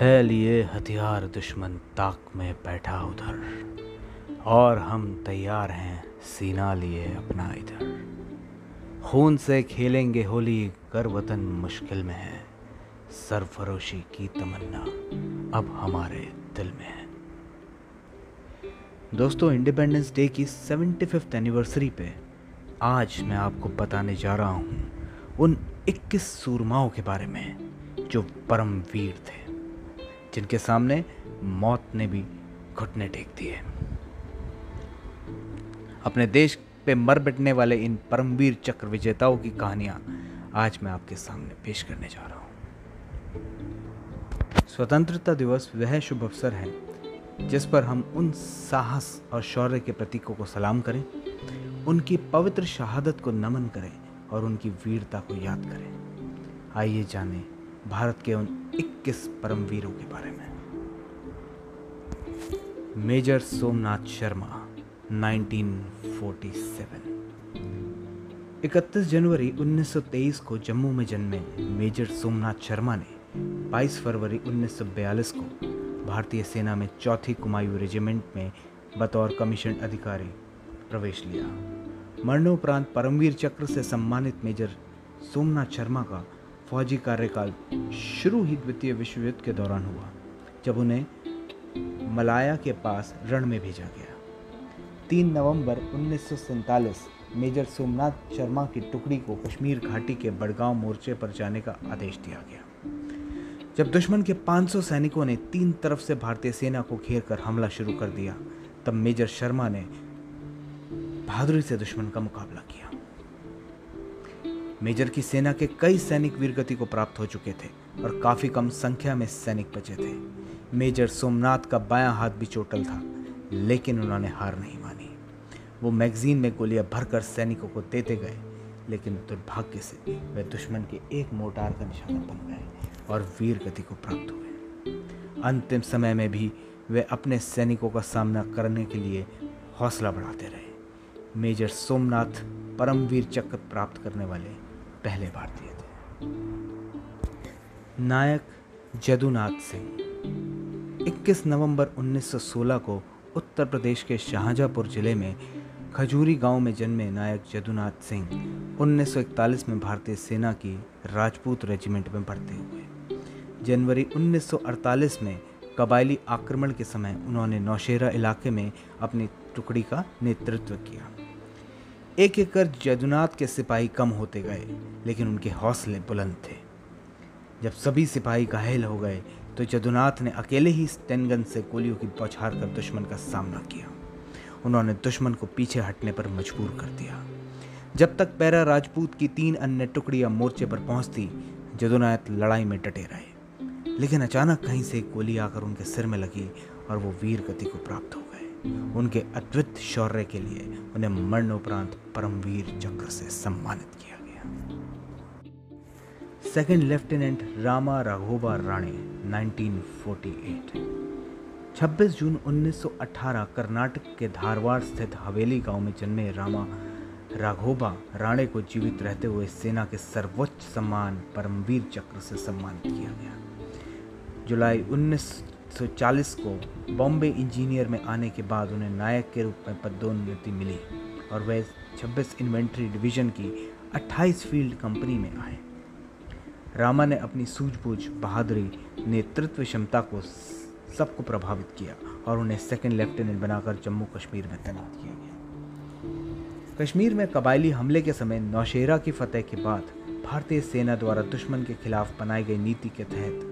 है लिए हथियार दुश्मन ताक में बैठा उधर। और हम तैयार हैं, सीना लिए अपना इधर। खून से खेलेंगे होली, कर वतन मुश्किल में है। सरफरोशी की तमन्ना अब हमारे दिल में है। दोस्तों इंडिपेंडेंस डे की सेवेंटी फिफ्थ एनिवर्सरी पे आज मैं आपको बताने जा रहा हूँ उन 21 सूरमाओं के बारे में जो परम वीर थे। जिनके सामने मौत ने भी घुटने टेक दिए। अपने देश पे मर बैठने वाले इन परमवीर चक्र विजेताओं की कहानियाँ आज मैं आपके सामने पेश करने जा रहा हूँ। स्वतंत्रता दिवस वह शुभ अवसर है जिस पर हम उन साहस और शौर्य के प्रतीकों को सलाम करें, उनकी पवित्र शहादत को नमन करें और उनकी वीरता को याद करें। आइए जानें भारत के उन 21 परमवीरों के बारे में। मेजर सोमनाथ शर्मा 1947 31 जनवरी 1923 को जम्मू में जन्मे मेजर सोमनाथ शर्मा ने 22 फरवरी 1942 को भारतीय सेना में चौथी कुमायूं रेजिमेंट में बतौर कमीशन अधिकारी प्रवेश लिया। मरणोपरांत परमवीर चक्र से सम्मानित मेजर सोमनाथ शर्मा का फौजी कार्यकाल शुरू ही द्वितीय विश्व युद्ध के दौरान हुआ, जब उन्हें मलाया के पास रण में भेजा गया। 3 नवंबर उन्नीस सौ सैंतालीस, मेजर सोमनाथ शर्मा की टुकड़ी को कश्मीर घाटी के बड़गांव मोर्चे पर जाने का आदेश दिया गया। जब दुश्मन के 500 सैनिकों ने तीन तरफ़ से भारतीय सेना को घेर कर हमला शुरू कर दिया, तब मेजर शर्मा ने बहादुरी से दुश्मन का मुकाबला किया। मेजर की सेना के कई सैनिक वीरगति को प्राप्त हो चुके थे और काफ़ी कम संख्या में सैनिक बचे थे। मेजर सोमनाथ का बायां हाथ भी चोटल था, लेकिन उन्होंने हार नहीं मानी। वो मैगजीन में गोलियाँ भरकर सैनिकों को देते गए, लेकिन दुर्भाग्य से वे दुश्मन के एक मोटार का निशाना बन गए और वीर गति को प्राप्त हुए। अंतिम समय में भी वे अपने सैनिकों का सामना करने के लिए हौसला बढ़ाते रहे। मेजर सोमनाथ परमवीर चक्र प्राप्त करने वाले पहले भारतीय थे। नायक जदुनाथ सिंह 21 नवंबर 1916 को उत्तर प्रदेश के शाहजहांपुर ज़िले में खजूरी गाँव में जन्मे नायक जदुनाथ सिंह 1941 में भारतीय सेना की राजपूत रेजिमेंट में भर्ती हुए। जनवरी 1948 में कबायली आक्रमण के समय उन्होंने नौशेरा इलाके में अपनी टुकड़ी का नेतृत्व किया। एक एक कर जदुनाथ के सिपाही कम होते गए, लेकिन उनके हौसले बुलंद थे। जब सभी सिपाही घायल हो गए तो जदुनाथ ने अकेले ही स्टेनगन से गोलियों की बौछार कर दुश्मन का सामना किया। उन्होंने दुश्मन को पीछे हटने पर मजबूर कर दिया। जब तक पैरा राजपूत की तीन अन्य टुकड़ियाँ मोर्चे पर पहुँचती, जदुनाथ लड़ाई में डटे रहे। लेकिन अचानक कहीं से गोली आकर उनके सिर में लगी और वो वीर गति को प्राप्त हो उनके अद्वित शौर्य के लिए उन्हें मरणोपरांत परमवीर चक्र से सम्मानित किया गया। सेकंड लेफ्टिनेंट रामा राघोबा राणे 1948 26 जून 1918 कर्नाटक के धारवाड़ स्थित हवेली गाँव में जन्मे रामा राघोबा राणे को जीवित रहते हुए सेना के सर्वोच्च सम्मान परमवीर चक्र से सम्मानित किया गया। जुलाई 1940 को बॉम्बे इंजीनियर में आने के बाद उन्हें नायक के रूप में पदोन्नति मिली और वह 26 इन्वेंट्री डिवीज़न की 28 फ़ील्ड कंपनी में आए। रामा ने अपनी सूझबूझ बहादुरी नेतृत्व क्षमता को सबको प्रभावित किया और उन्हें सेकंड लेफ्टिनेंट बनाकर जम्मू कश्मीर में तैनात किया गया। कश्मीर में कबायली हमले के समय नौशेरा की फतेह के बाद भारतीय सेना द्वारा दुश्मन के खिलाफ बनाई गई नीति के तहत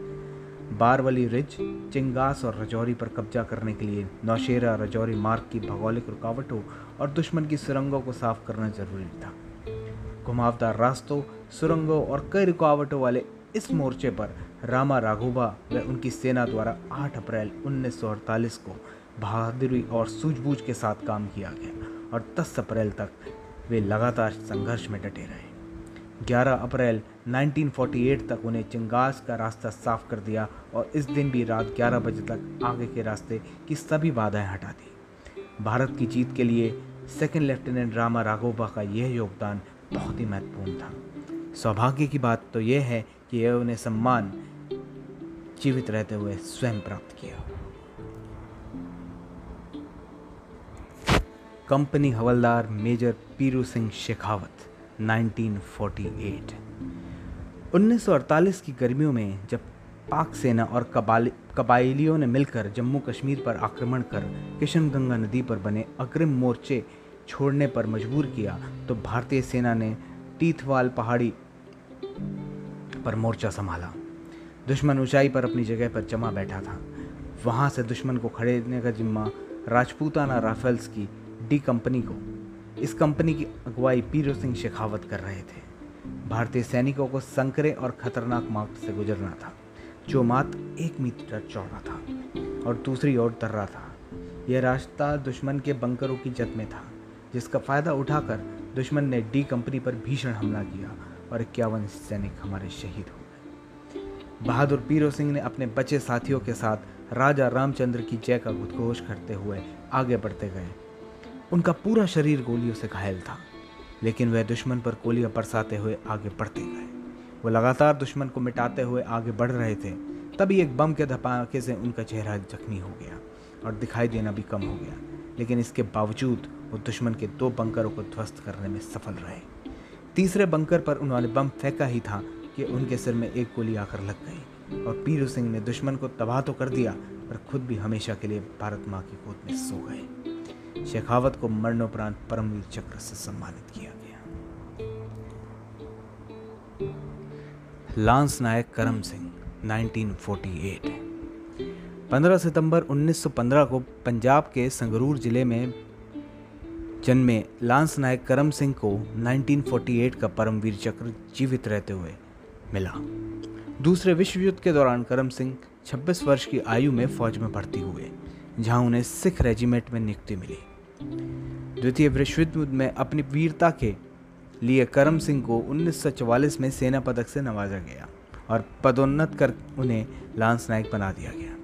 बारवली रिज, चिंगास और रजौरी पर कब्जा करने के लिए नौशेरा रजौरी मार्ग की भौगोलिक रुकावटों और दुश्मन की सुरंगों को साफ़ करना ज़रूरी था। घुमावदार रास्तों, सुरंगों और कई रुकावटों वाले इस मोर्चे पर रामा राघोबा व उनकी सेना द्वारा 8 अप्रैल 1948 को बहादुरी और सूझबूझ के साथ काम किया गया और 10 अप्रैल तक वे लगातार संघर्ष में डटे रहे। 11 अप्रैल 1948 तक उन्हें चिंगास का रास्ता साफ़ कर दिया और इस दिन भी रात 11 बजे तक आगे के रास्ते की सभी बाधाएँ हटा दी। भारत की जीत के लिए सेकेंड लेफ्टिनेंट रामा राघोबा का यह योगदान बहुत ही महत्वपूर्ण था। सौभाग्य की बात तो यह है कि यह उन्हें सम्मान जीवित रहते हुए स्वयं प्राप्त किया। कंपनी हवलदार मेजर पीरू सिंह शेखावत 1948 1948 की गर्मियों में जब पाक सेना और कबाइलियों ने मिलकर जम्मू कश्मीर पर आक्रमण कर किशन गंगा नदी पर बने अग्रिम मोर्चे छोड़ने पर मजबूर किया तो भारतीय सेना ने टीथवाल पहाड़ी पर मोर्चा संभाला। दुश्मन ऊंचाई पर अपनी जगह पर जमा बैठा था। वहाँ से दुश्मन को खड़ेने का जिम्मा राजपूताना राफेल्स की डी कंपनी को। इस कंपनी की अगुवाई पीरो सिंह शेखावत कर रहे थे। भारतीय सैनिकों को संकरे और खतरनाक मार्ग से गुजरना था। जो मात्र एक मीटर चौड़ा था और दूसरी ओर दर्रा था। यह रास्ता दुश्मन के बंकरों की जद में था, जिसका फ़ायदा उठाकर दुश्मन ने डी कंपनी पर भीषण हमला किया और इक्यावन सैनिक हमारे शहीद हो गए। बहादुर पीरो सिंह ने अपने बचे साथियों के साथ राजा रामचंद्र की जय का उद्घोष करते हुए आगे बढ़ते गए। उनका पूरा शरीर गोलियों से घायल था। लेकिन वह दुश्मन पर गोलियाँ बरसाते हुए आगे बढ़ते गए। वो लगातार दुश्मन को मिटाते हुए आगे बढ़ रहे थे। तभी एक बम के धपाके से उनका चेहरा जख्मी हो गया और दिखाई देना भी कम हो गया। लेकिन इसके बावजूद वो दुश्मन के दो बंकरों को ध्वस्त करने में सफल रहे। तीसरे बंकर पर उन्होंने बम फेंका ही था कि उनके सिर में एक गोली आकर लग गई और पीरू सिंह ने दुश्मन को तबाह तो कर दिया, पर खुद भी हमेशा के लिए भारत माँ की गोद में सो गए। शेखावत को मरणोपरांत परमवीर चक्र से सम्मानित किया। लांस नायक करम सिंह 1948 15 सितंबर 1915 को पंजाब के संगरूर ज़िले में जन्मे लांस नायक करम सिंह को 1948 का परमवीर चक्र जीवित रहते हुए मिला। दूसरे विश्व युद्ध के दौरान करम सिंह 26 वर्ष की आयु में फौज में भर्ती हुए, जहाँ उन्हें सिख रेजिमेंट में नियुक्ति मिली। द्वितीय विश्व युद्ध में अपनी वीरता के लिए करम सिंह को 1944 में सेना पदक से नवाजा गया और पदोन्नत कर उन्हें लांस नायक बना दिया गया।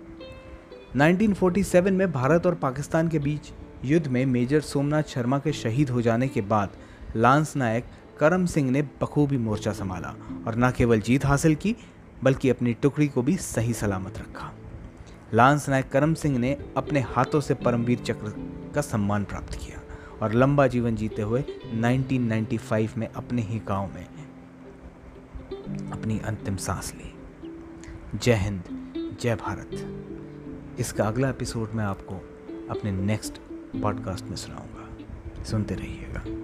1947 में भारत और पाकिस्तान के बीच युद्ध में मेजर सोमनाथ शर्मा के शहीद हो जाने के बाद लांस नायक करम सिंह ने बखूबी मोर्चा संभाला और न केवल जीत हासिल की, बल्कि अपनी टुकड़ी को भी सही सलामत रखा। लांस नायक करम सिंह ने अपने हाथों से परमवीर चक्र का सम्मान प्राप्त किया। और लंबा जीवन जीते हुए 1995 में अपने ही गाँव में अपनी अंतिम सांस ली। जय हिंद, जय भारत। इसका अगला एपिसोड मैं आपको अपने नेक्स्ट पॉडकास्ट में सुनाऊँगा। सुनते रहिएगा।